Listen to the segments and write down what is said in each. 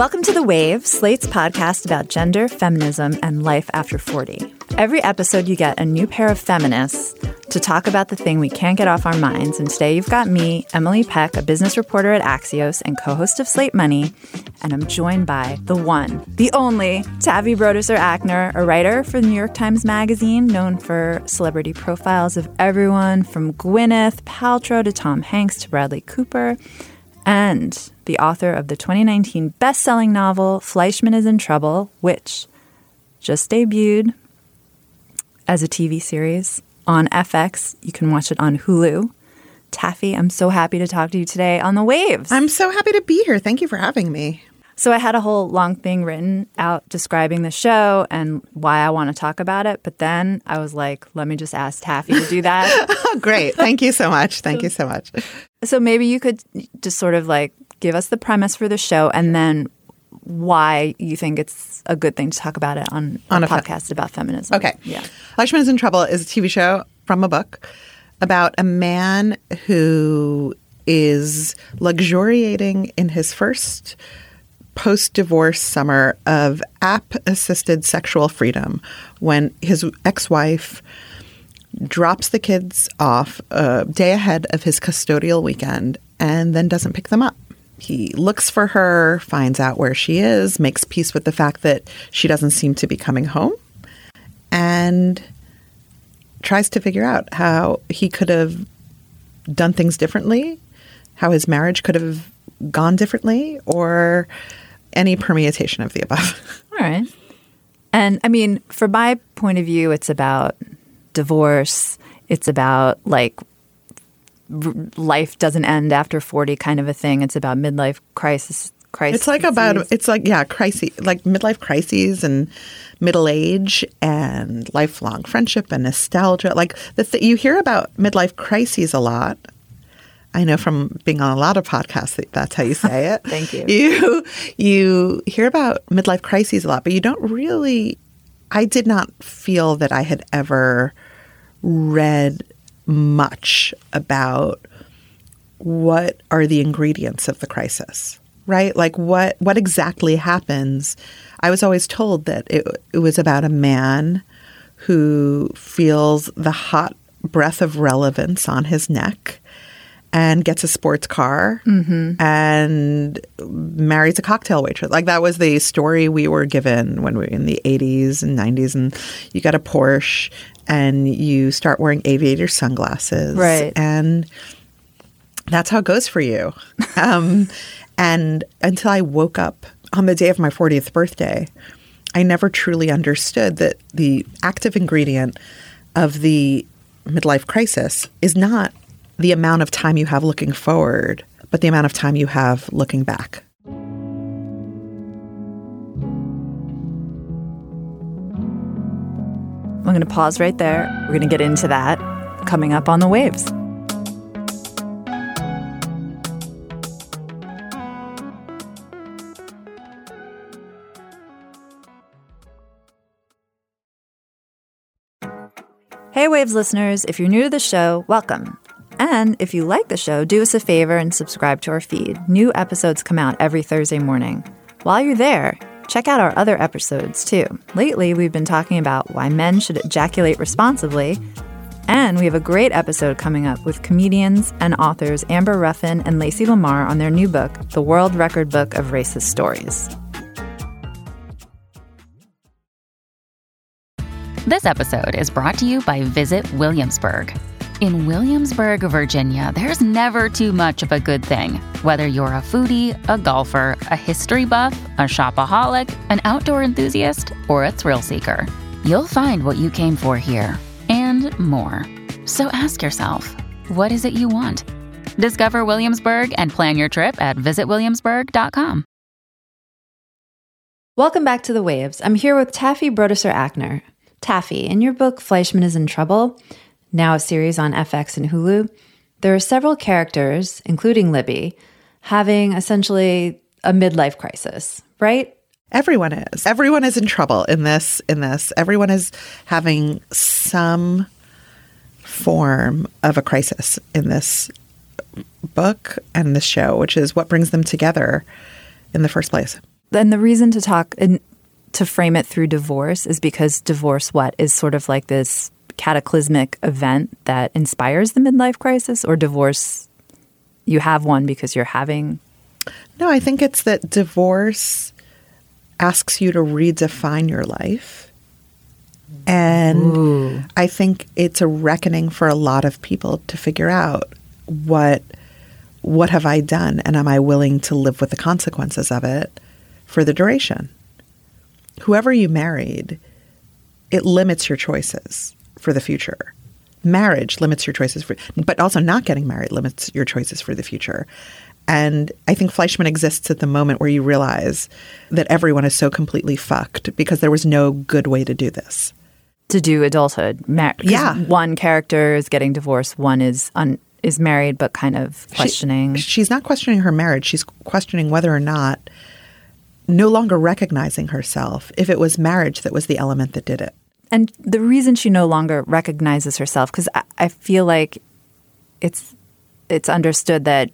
Welcome to The Wave, Slate's podcast about gender, feminism, and life after 40. Every episode, you get a new pair of feminists to talk about the thing we can't get off our minds. And today, you've got me, Emily Peck, a business reporter at Axios and co host of Slate Money. And I'm joined by the one, the only, Taffy Brodesser Akner, a writer for the New York Times Magazine, known for celebrity profiles of everyone from Gwyneth Paltrow to Tom Hanks to Bradley Cooper and the author of the 2019 best selling novel, Fleishman is in Trouble, which just debuted as a TV series on FX. You can watch it on Hulu. Taffy, I'm so happy to talk to you today on the waves. I'm so happy to be here. Thank you for having me. So I had a whole long thing written out describing the show and why I want to talk about it. But then I was like, let me just ask Taffy to do that. oh, great. Thank you so much. Thank you so much. So maybe you could just sort of like give us the premise for the show and then why you think it's a good thing to talk about it on, on a, podcast fe- about feminism. Okay. Yeah. Fleishman is in Trouble is a TV show from a book about a man who is luxuriating in his first post divorce summer of app assisted sexual freedom when his ex wife drops the kids off a day ahead of his custodial weekend and then doesn't pick them up. He looks for her, finds out where she is, makes peace with the fact that she doesn't seem to be coming home, and tries to figure out how he could have done things differently, how his marriage could have gone differently, or any permutation of the above. All right. And I mean, from my point of view, it's about divorce. It's about like r- life doesn't end after 40 kind of a thing. It's about midlife crisis. Crisis. It's like about it's like yeah, crisis like midlife crises and middle age and lifelong friendship and nostalgia. Like the th- you hear about midlife crises a lot, I know from being on a lot of podcasts that that's how you say it. Thank you. You you hear about midlife crises a lot, but you don't really I did not feel that I had ever read much about what are the ingredients of the crisis, right? Like what what exactly happens? I was always told that it it was about a man who feels the hot breath of relevance on his neck and gets a sports car mm-hmm. and marries a cocktail waitress. Like that was the story we were given when we were in the 80s and 90s. And you got a Porsche and you start wearing aviator sunglasses. Right. And that's how it goes for you. um, and until I woke up on the day of my 40th birthday, I never truly understood that the active ingredient of the midlife crisis is not the amount of time you have looking forward, but the amount of time you have looking back. I'm going to pause right there. We're going to get into that coming up on the waves. Hey, Waves listeners, if you're new to the show, welcome. And if you like the show, do us a favor and subscribe to our feed. New episodes come out every Thursday morning. While you're there, check out our other episodes too. Lately, we've been talking about why men should ejaculate responsibly. And we have a great episode coming up with comedians and authors Amber Ruffin and Lacey Lamar on their new book, The World Record Book of Racist Stories. This episode is brought to you by Visit Williamsburg. In Williamsburg, Virginia, there's never too much of a good thing. Whether you're a foodie, a golfer, a history buff, a shopaholic, an outdoor enthusiast, or a thrill seeker, you'll find what you came for here and more. So ask yourself, what is it you want? Discover Williamsburg and plan your trip at visitwilliamsburg.com. Welcome back to The Waves. I'm here with Taffy Brodesser Akner. Taffy, in your book Fleishman is in Trouble, now a series on FX and Hulu, there are several characters, including Libby, having essentially a midlife crisis, right? Everyone is. Everyone is in trouble in this in this. Everyone is having some form of a crisis in this book and this show, which is what brings them together in the first place. And the reason to talk and to frame it through divorce is because divorce, what is sort of like this cataclysmic event that inspires the midlife crisis, or divorce, you have one because you're having. No, I think it's that divorce asks you to redefine your life. And I think it's a reckoning for a lot of people to figure out what what have I done and am I willing to live with the consequences of it for the duration? Whoever you married, it limits your choices for the future. Marriage limits your choices for but also not getting married limits your choices for the future. And I think Fleishman exists at the moment where you realize that everyone is so completely fucked because there was no good way to do this. To do adulthood. Mar- Yeah. One character is getting divorced, one is un- is married but kind of She- questioning. she's not questioning her marriage. She's questioning whether or not, no longer recognizing herself, if it was marriage that was the element that did it. And the reason she no longer recognizes herself, because I, I feel like it's it's understood that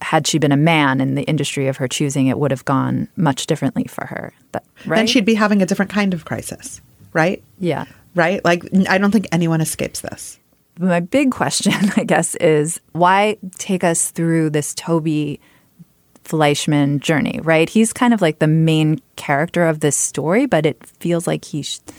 had she been a man in the industry of her choosing, it would have gone much differently for her. That, right? Then she'd be having a different kind of crisis, right? yeah. Right? Like, I don't think anyone escapes this. My big question, I guess, is why take us through this Toby Fleishman journey, right? He's kind of like the main character of this story, but it feels like he's It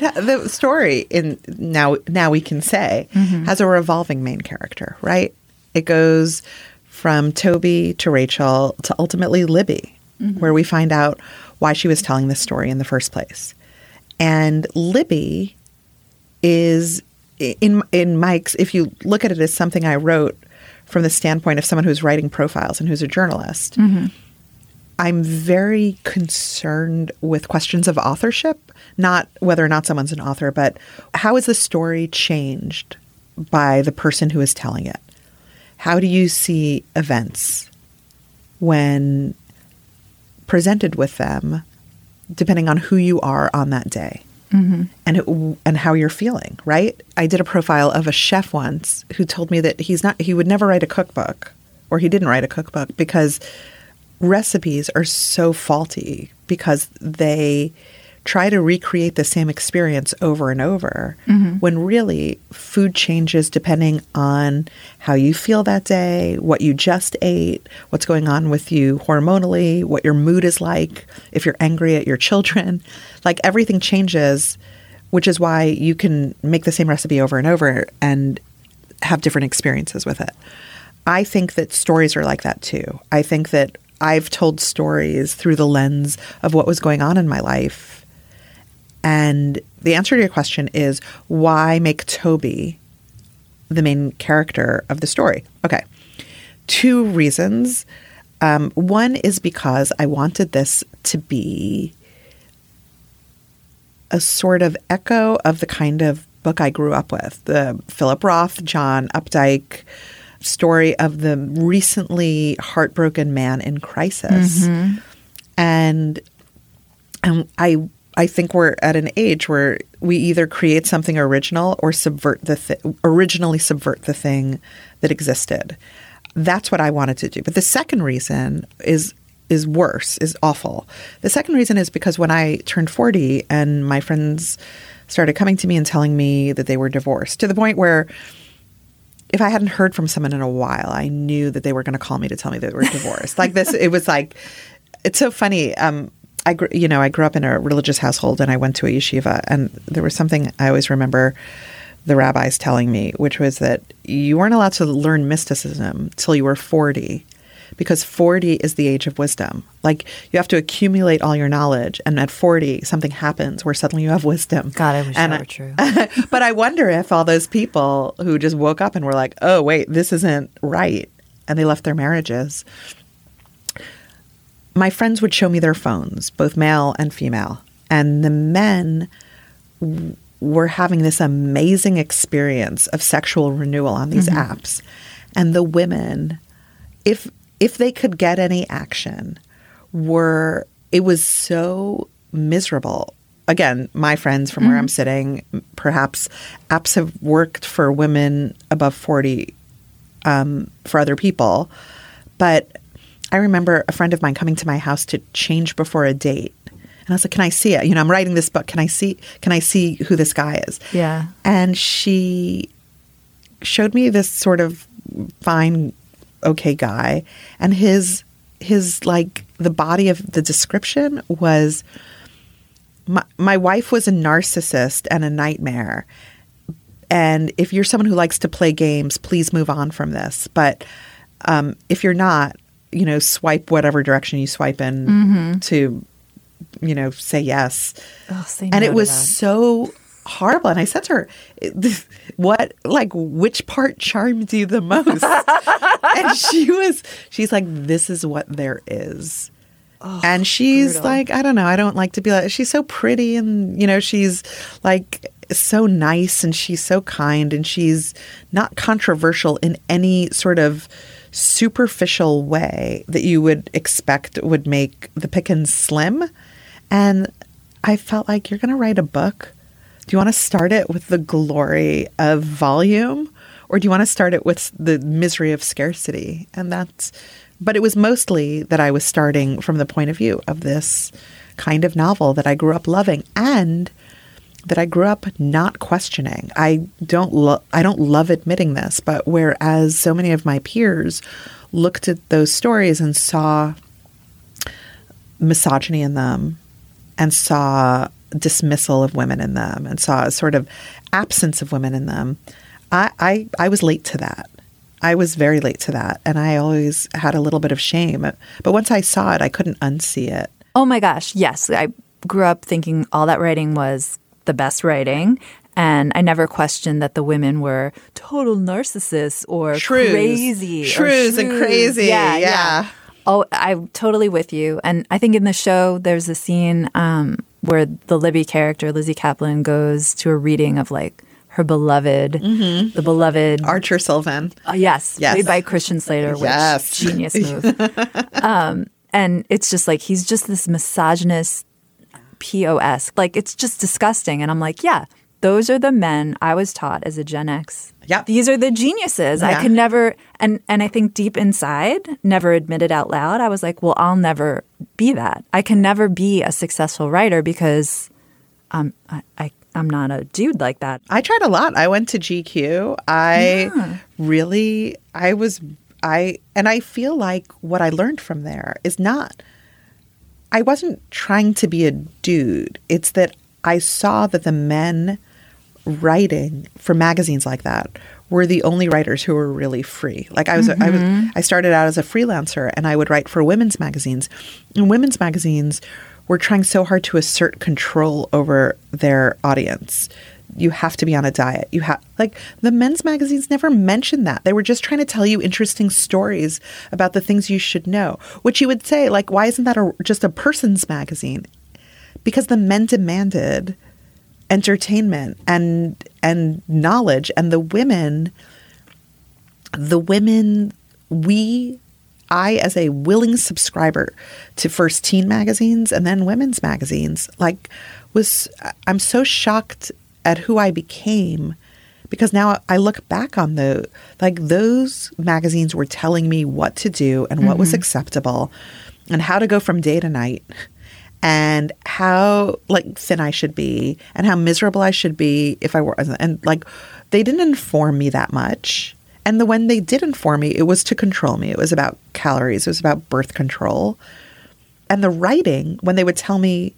ha- the story in now now we can say mm-hmm. has a revolving main character, right? It goes from Toby to Rachel to ultimately Libby, mm-hmm. where we find out why she was telling this story in the first place. And Libby is in in Mike's if you look at it as something I wrote from the standpoint of someone who's writing profiles and who's a journalist. Mm-hmm. I'm very concerned with questions of authorship, not whether or not someone's an author, but how is the story changed by the person who is telling it? How do you see events when presented with them, depending on who you are on that day? Mm-hmm. and it, and how you're feeling, right? I did a profile of a chef once who told me that he's not he would never write a cookbook or he didn't write a cookbook because recipes are so faulty because they try to recreate the same experience over and over mm-hmm. when really food changes depending on how you feel that day, what you just ate, what's going on with you hormonally, what your mood is like, if you're angry at your children. Like everything changes, which is why you can make the same recipe over and over and have different experiences with it. I think that stories are like that too. I think that I've told stories through the lens of what was going on in my life. And the answer to your question is why make Toby the main character of the story? Okay. Two reasons. Um, one is because I wanted this to be a sort of echo of the kind of book I grew up with the Philip Roth, John Updike story of the recently heartbroken man in crisis. And and I I think we're at an age where we either create something original or subvert the th- originally subvert the thing that existed. That's what I wanted to do. But the second reason is is worse, is awful. The second reason is because when I turned 40 and my friends started coming to me and telling me that they were divorced to the point where if I hadn't heard from someone in a while, I knew that they were going to call me to tell me that they were divorced. like this, it was like, it's so funny. Um, I, gr- you know, I grew up in a religious household and I went to a yeshiva, and there was something I always remember the rabbis telling me, which was that you weren't allowed to learn mysticism till you were 40 because 40 is the age of wisdom. Like you have to accumulate all your knowledge, and at 40, something happens where suddenly you have wisdom. God, I wish And that I- were true. but I wonder if all those people who just woke up and were like, oh, wait, this isn't right, and they left their marriages. My friends would show me their phones, both male and female, and the men w- were having this amazing experience of sexual renewal on these apps. And the women, if if they could get any action, were it was so miserable. Again, my friends from where I'm sitting, perhaps apps have worked for women above 40 um, for other people. But I remember a friend of mine coming to my house to change before a date. And I was like, "Can I see it? You know, I'm writing this book. Can I see? Can I see who this guy is?" Yeah. And she showed me this sort of fine, okay guy, and his his like the body of the description was my my wife was a narcissist and a nightmare. And if you're someone who likes to play games, please move on from this. But um, if you're not, you know, swipe whatever direction you swipe in mm-hmm. to, you know, say yes. Oh, say and no it was that. so horrible. And I said to her, "What, like, which part charmed you the most?" and she was, she's like, "This is what there is." Oh, and she's brutal. like, I don't know, I don't like to be like. She's so pretty, and you know, she's like so nice, and she's so kind, and she's not controversial in any sort of superficial way that you would expect would make the Pickens slim. And I felt like you're going to write a book. Do you want to start it with the glory of volume or do you want to start it with the misery of scarcity? And that's, but it was mostly that I was starting from the point of view of this kind of novel that I grew up loving and that I grew up not questioning. I don't lo- I don't love admitting this, but whereas so many of my peers looked at those stories and saw misogyny in them and saw dismissal of women in them and saw a sort of absence of women in them. I, I, I was late to that. I was very late to that. And I always had a little bit of shame. But once I saw it, I couldn't unsee it. Oh my gosh, yes. I grew up thinking all that writing was the best writing. And I never questioned that the women were total narcissists or Shrews. crazy. or Shrews and crazy, Yeah, yeah. Oh, I'm totally with you. And I think in the show, there's a scene um, where the Libby character, Lizzy Caplan, goes to a reading of like her beloved, the beloved Archer Sylvan. Uh, yes, Yes. played by Christian Slater, which Yes. genius move. um, and it's just like he's just this misogynist pos. Like it's just disgusting. And I'm like, yeah, those are the men I was taught as a Gen X. Yeah. these are the geniuses. I Yeah. could never, and and I think deep inside, never admitted out loud. I was like, well, I'll never be that. I can never be a successful writer because um, I, I I'm not a dude like that. I tried a lot. I went to GQ. I really, I was, I, and I feel like what I learned from there is not, I wasn't trying to be a dude. It's that I saw that the men writing for magazines like that were the only writers who were really free. Like I was, I was, mm-hmm. I started out as a freelancer and I would write for women's magazines. And women's magazines were trying so hard to assert control over their audience. You have to be on a diet. You have like the men's magazines never mentioned that. They were just trying to tell you interesting stories about the things you should know. Which you would say like, why isn't that a, just a person's magazine? Because the men demanded entertainment and and knowledge and the women the women we I as a willing subscriber to first teen magazines and then women's magazines like was I'm so shocked at who I became because now I look back on the like those magazines were telling me what to do and what was mm-hmm. acceptable and how to go from day to night and how like thin I should be and how miserable I should be if I were and like they didn't inform me that much. And the when they did inform me, it was to control me. It was about calories. It was about birth control. And the writing, when they would tell me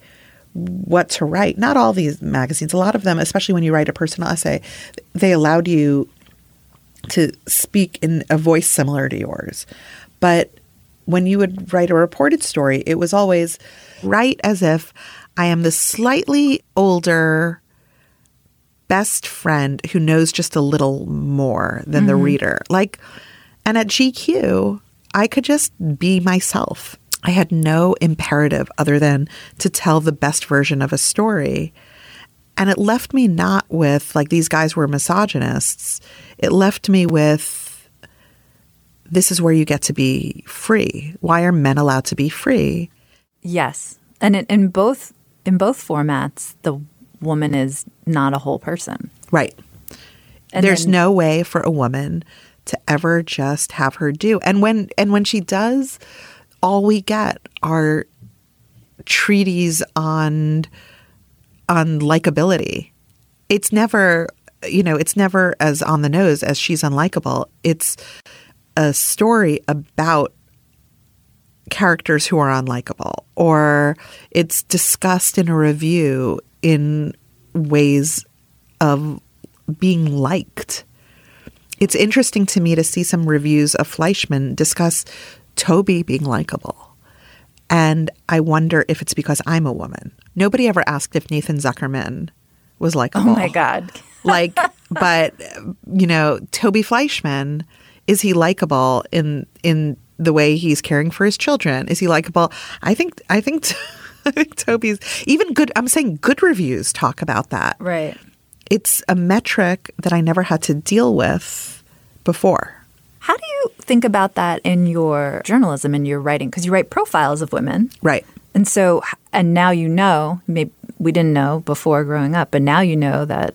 what to write, not all these magazines, a lot of them, especially when you write a personal essay, they allowed you to speak in a voice similar to yours. But when you would write a reported story, it was always write as if I am the slightly older best friend who knows just a little more than the mm-hmm. reader. Like, and at GQ, I could just be myself. I had no imperative other than to tell the best version of a story. And it left me not with, like, these guys were misogynists. It left me with, this is where you get to be free. Why are men allowed to be free? Yes, and in, in both in both formats, the woman is not a whole person. Right. And There's then- no way for a woman to ever just have her do. And when and when she does all we get are treaties on on likability. It's never, you know, it's never as on the nose as she's unlikable. It's a story about characters who are unlikable, or it's discussed in a review in ways of being liked. It's interesting to me to see some reviews of Fleishman discuss Toby being likable. And I wonder if it's because I'm a woman. Nobody ever asked if Nathan Zuckerman was oh likable. Oh my God. like, but you know, Toby Fleishman, is he likable in in the way he's caring for his children? Is he likable? I think I think I think Toby's even good. I'm saying good reviews talk about that. Right. It's a metric that I never had to deal with before. How do you think about that in your journalism, and your writing? Because you write profiles of women. Right. And so, and now you know, maybe we didn't know before growing up, but now you know that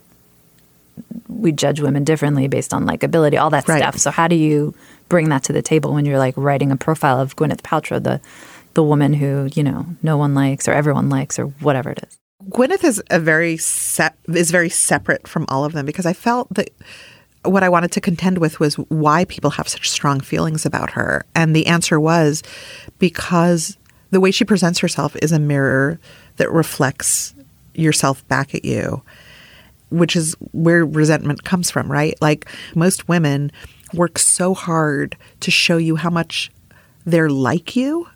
we judge women differently based on likability, all that Right. stuff. So how do you bring that to the table when you're like writing a profile of Gwyneth Paltrow, the the woman who you know no one likes or everyone likes or whatever it is? Gwyneth is a very set is very separate from all of them because I felt that what I wanted to contend with was why people have such strong feelings about her, and the answer was because the way she presents herself is a mirror that reflects yourself back at you, which is where resentment comes from, right? Like most women work so hard to show you how much they're like you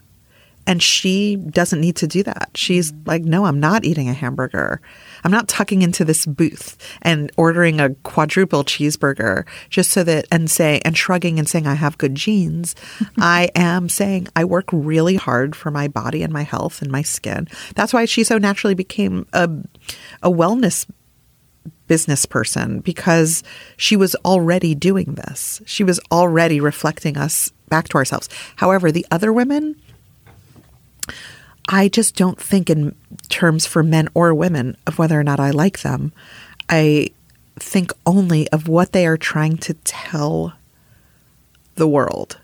and she doesn't need to do that. She's like, no, I'm not eating a hamburger. I'm not tucking into this booth and ordering a quadruple cheeseburger just so that, and say, and shrugging and saying, I have good genes. I am saying, I work really hard for my body and my health and my skin. That's why she so naturally became a, a wellness business person because she was already doing this. She was already reflecting us back to ourselves. However, the other women, I just don't think in terms for men or women of whether or not I like them. I think only of what they are trying to tell the world.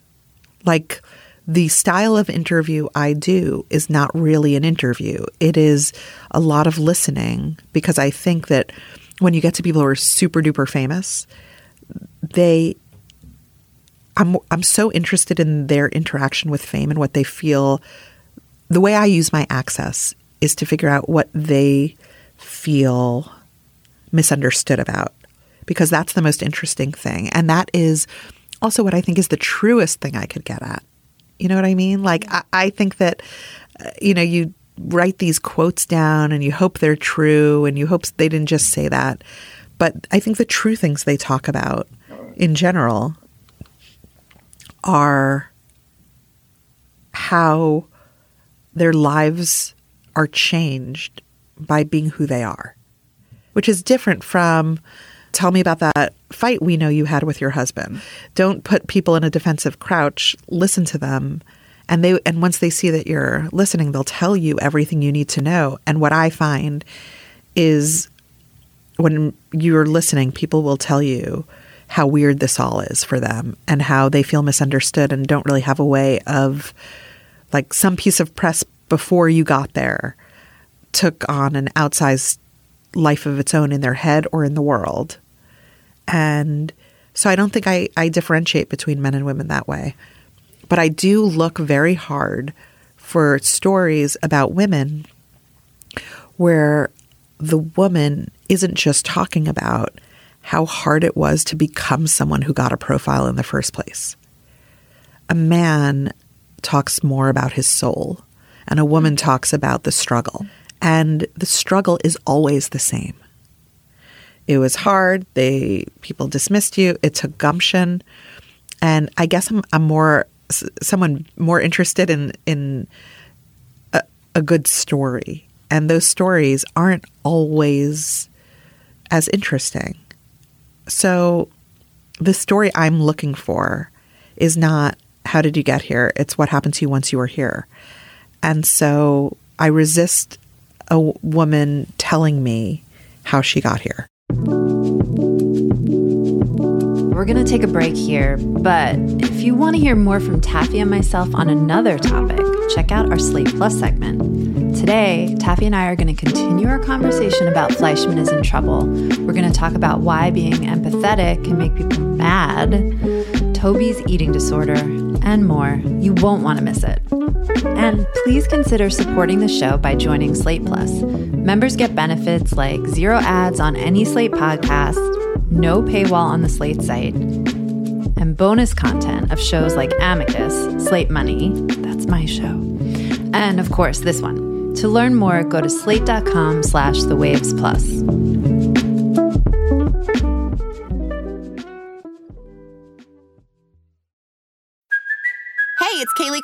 Like the style of interview I do is not really an interview. It is a lot of listening because I think that when you get to people who are super duper famous, they I'm I'm so interested in their interaction with fame and what they feel. The way I use my access is to figure out what they feel misunderstood about because that's the most interesting thing and that is also what I think is the truest thing I could get at. You know what I mean? Like I, I think that uh, you know you write these quotes down and you hope they're true and you hope they didn't just say that. But I think the true things they talk about in general are how their lives are changed by being who they are, which is different from tell me about that fight we know you had with your husband. Don't put people in a defensive crouch, listen to them. And they and once they see that you're listening, they'll tell you everything you need to know. And what I find is when you're listening, people will tell you how weird this all is for them and how they feel misunderstood and don't really have a way of like some piece of press before you got there took on an outsized life of its own in their head or in the world. And so I don't think I, I differentiate between men and women that way. But I do look very hard for stories about women where the woman isn't just talking about how hard it was to become someone who got a profile in the first place. A man talks more about his soul, and a woman mm-hmm. talks about the struggle. And the struggle is always the same. It was hard. They people dismissed you. It took gumption, and I guess I'm, I'm more someone more interested in in a, a good story, and those stories aren't always as interesting. So, the story I'm looking for is not how did you get here? It's what happened to you once you were here. And so I resist a woman telling me how she got here. We're going to take a break here, but if you want to hear more from Taffy and myself on another topic, check out our Slate Plus segment. Today, Taffy and I are going to continue our conversation about Fleishman is in trouble. We're going to talk about why being empathetic can make people mad, Toby's eating disorder, and more. You won't want to miss it. And please consider supporting the show by joining Slate Plus. Members get benefits like zero ads on any Slate podcast, no paywall on the Slate site, and bonus content of shows like Amicus, Slate Money, that's my show, and of course this one. To learn more, go to slate.com slash the waves plus.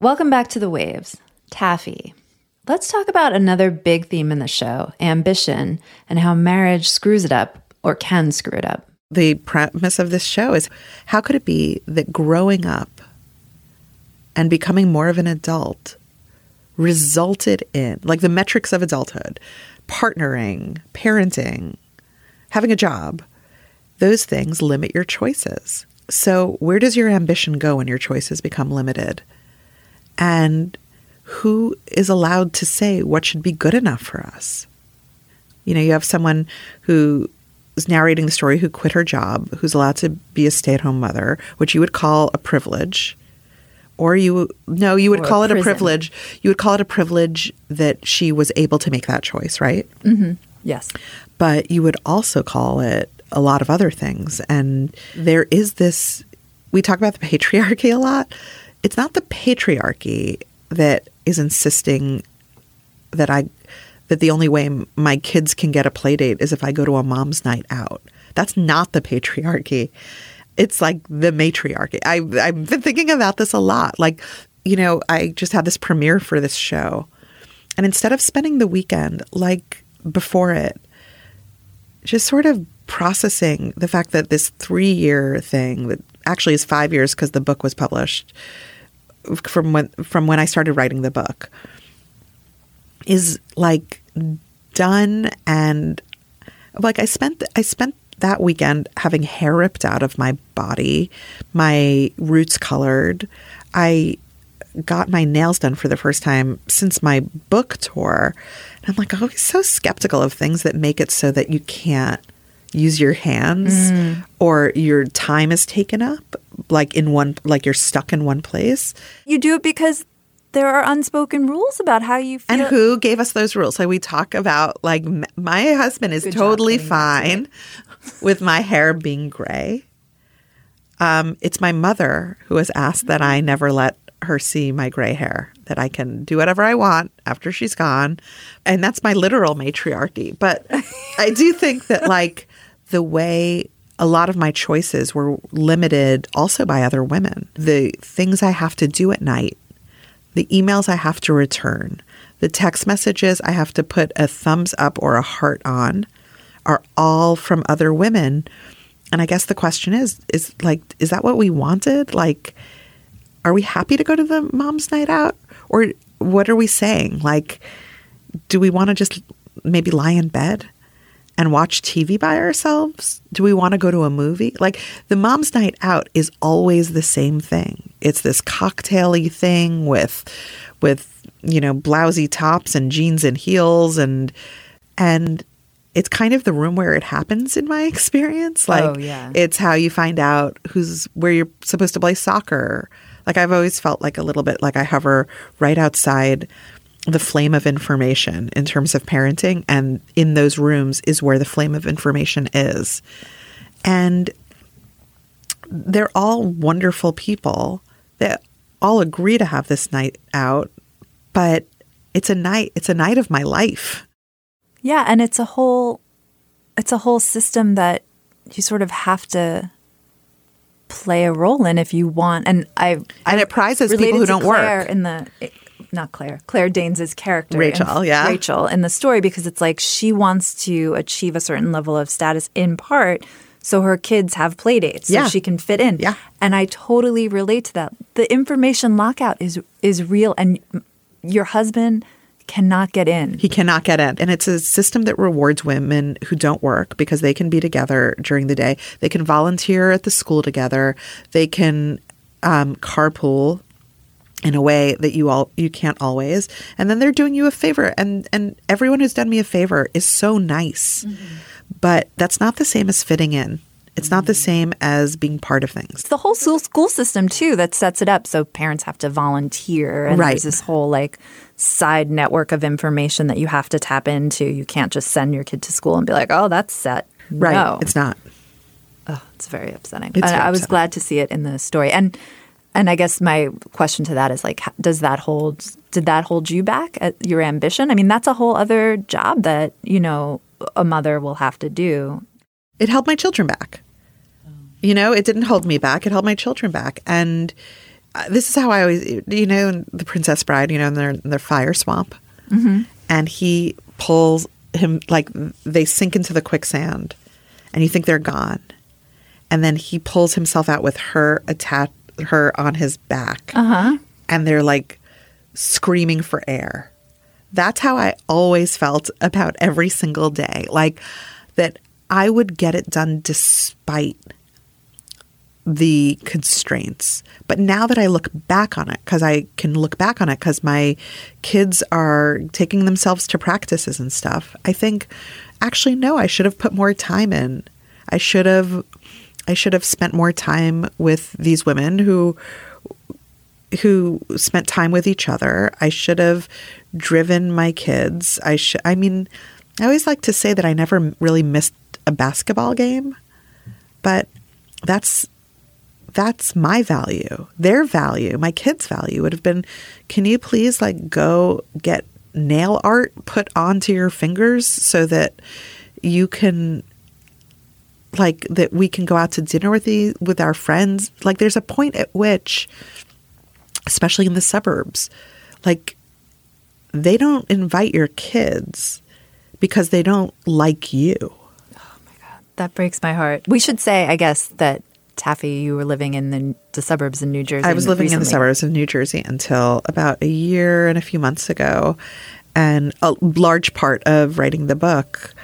Welcome back to The Waves. Taffy. Let's talk about another big theme in the show ambition and how marriage screws it up or can screw it up. The premise of this show is how could it be that growing up and becoming more of an adult resulted in, like the metrics of adulthood, partnering, parenting, having a job, those things limit your choices. So, where does your ambition go when your choices become limited? And who is allowed to say what should be good enough for us? You know, you have someone who is narrating the story who quit her job, who's allowed to be a stay at home mother, which you would call a privilege. Or you, no, you would Or a call it a privilege. You would call it a privilege that she was able to make that choice, right? Mm-hmm. Yes. but you would also call it a lot of other things. And there is this, we talk about the patriarchy a lot. It's not the patriarchy that is insisting that I, that the only way my kids can get a play date is if I go to a mom's night out. That's not the patriarchy. It's like the matriarchy. I, I've been thinking about this a lot. Like, you know, I just had this premiere for this show. And instead of spending the weekend like before it, just sort of processing the fact that this three year thing that actually is five years because the book was published from when from when I started writing the book is like done and like I spent I spent that weekend having hair ripped out of my body, my roots colored. I got my nails done for the first time since my book tour. And I'm like always so skeptical of things that make it so that you can't use your hands mm. or your time is taken up like in one like you're stuck in one place. You do it because there are unspoken rules about how you feel. And who gave us those rules? So we talk about like my husband is Good totally getting back to fine with my hair being gray. Um, it's my mother who has asked that I never let her see my gray hair, that I can do whatever I want after she's gone. And that's my literal matriarchy. But I do think that like the way a lot of my choices were limited also by other women. The things I have to do at night the emails I have to return, the text messages I have to put a thumbs up or a heart on are all from other women and I guess the question is is like is that what we wanted? Like are we happy to go to the mom's night out or what are we saying? Like do we want to just maybe lie in bed and watch TV by ourselves? Do we want to go to a movie? Like the mom's night out is always the same thing. It's this cocktaily thing with with you know blousy tops and jeans and heels and and it's kind of the room where it happens in my experience. Oh, like Oh, yeah. it's how you find out who's where you're supposed to play soccer. Like I've always felt like a little bit like I hover right outside the flame of information in terms of parenting and in those rooms is where the flame of information is. And they're all wonderful people that all agree to have this night out, but it's a night it's a night of my life. Yeah, and it's a whole it's a whole system that you sort of have to play a role in if you want. And I And it prizes people who don't Claire work. in the not Claire, Claire Danes' character, in- Rachel, yeah. Rachel in the story because it's like she wants to achieve a certain level of status in part so her kids have play dates so Yeah. she can fit in. Yeah. and I totally relate to that. The information lockout is is real, and your husband cannot get in. He cannot get in. And it's a system that rewards women who don't work because they can be together during the day. They can volunteer at the school together. They can um, carpool in a way that you all you can't always. And then they're doing you a favor. And and everyone who's done me a favor is so nice. Mm-hmm. But that's not the same as fitting in. It's not the mm-hmm. same as being part of things. It's the whole school school system too that sets it up so parents have to volunteer and Right. there's this whole like side network of information that you have to tap into. You can't just send your kid to school and be like, "Oh, that's set." Right. No. It's not. Oh, it's very upsetting. It's very I was upsetting. glad to see it in the story. And and I guess my question to that is like, does that hold? Did that hold you back at your ambition? I mean, that's a whole other job that you know a mother will have to do. it held my children back. You know, it didn't hold me back. It held my children back. And uh, this is how I always, you know, the Princess Bride, you know, in their, in their fire swamp. And he pulls him, like, they sink into the quicksand and you think they're gone. And then he pulls himself out with her attached, her on his back. Uh-huh. And they're like screaming for air. That's how I always felt about every single day. Like that I would get it done despite the constraints. But now that I look back on it, because I can look back on it because my kids are taking themselves to practices and stuff, I think actually, no, I should have put more time in. I should have. I should have spent more time with these women who who spent time with each other. I should have driven my kids. I should I mean, I always like to say that I never really missed a basketball game, but that's that's my value. Their value, my kids' value would have been can you please like go get nail art put onto your fingers so that you can like that we can go out to dinner with the with our friends. Like there's a point at which especially in the suburbs, like they don't invite your kids because they don't like you. Oh my god, that breaks my heart. We should say, I guess, that Taffy, you were living in the, the suburbs in New Jersey. I was living in the suburbs of New Jersey until about a year and a few months ago. And a large part of writing the book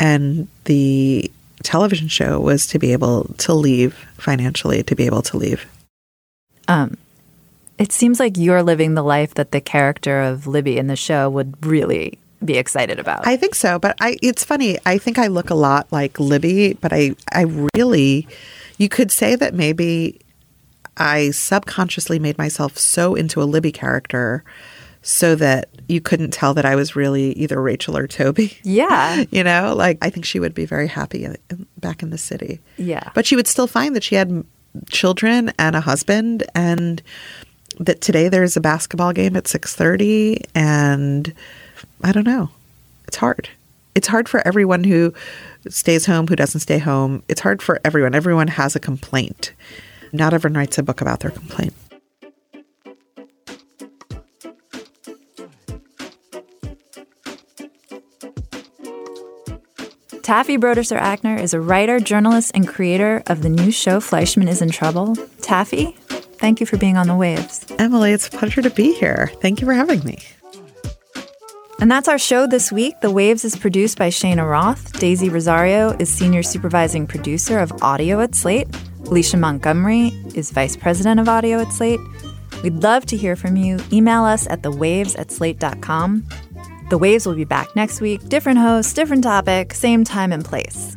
and the television show was to be able to leave financially, to be able to leave. Um, it seems like you're living the life that the character of Libby in the show would really be excited about. I think so, but I it's funny. I think I look a lot like Libby, but I I really you could say that maybe I subconsciously made myself so into a Libby character so that you couldn't tell that I was really either Rachel or Toby. yeah. You know, like I think she would be very happy in, in, back in the city. Yeah. But she would still find that she had children and a husband and that today there's a basketball game at 6:30 and I don't know. It's hard. It's hard for everyone who stays home, who doesn't stay home. It's hard for everyone. Everyone has a complaint. Not everyone writes a book about their complaint. Taffy Brodesser Akner is a writer, journalist, and creator of the new show Fleishman is in Trouble. Taffy, thank you for being on the waves. Emily, it's a pleasure to be here. Thank you for having me. And that's our show this week. The Waves is produced by Shayna Roth. Daisy Rosario is senior supervising producer of audio at Slate. Alicia Montgomery is vice president of audio at Slate. We'd love to hear from you. Email us at thewaves at slate.com. The Waves will be back next week. Different host, different topic, same time and place.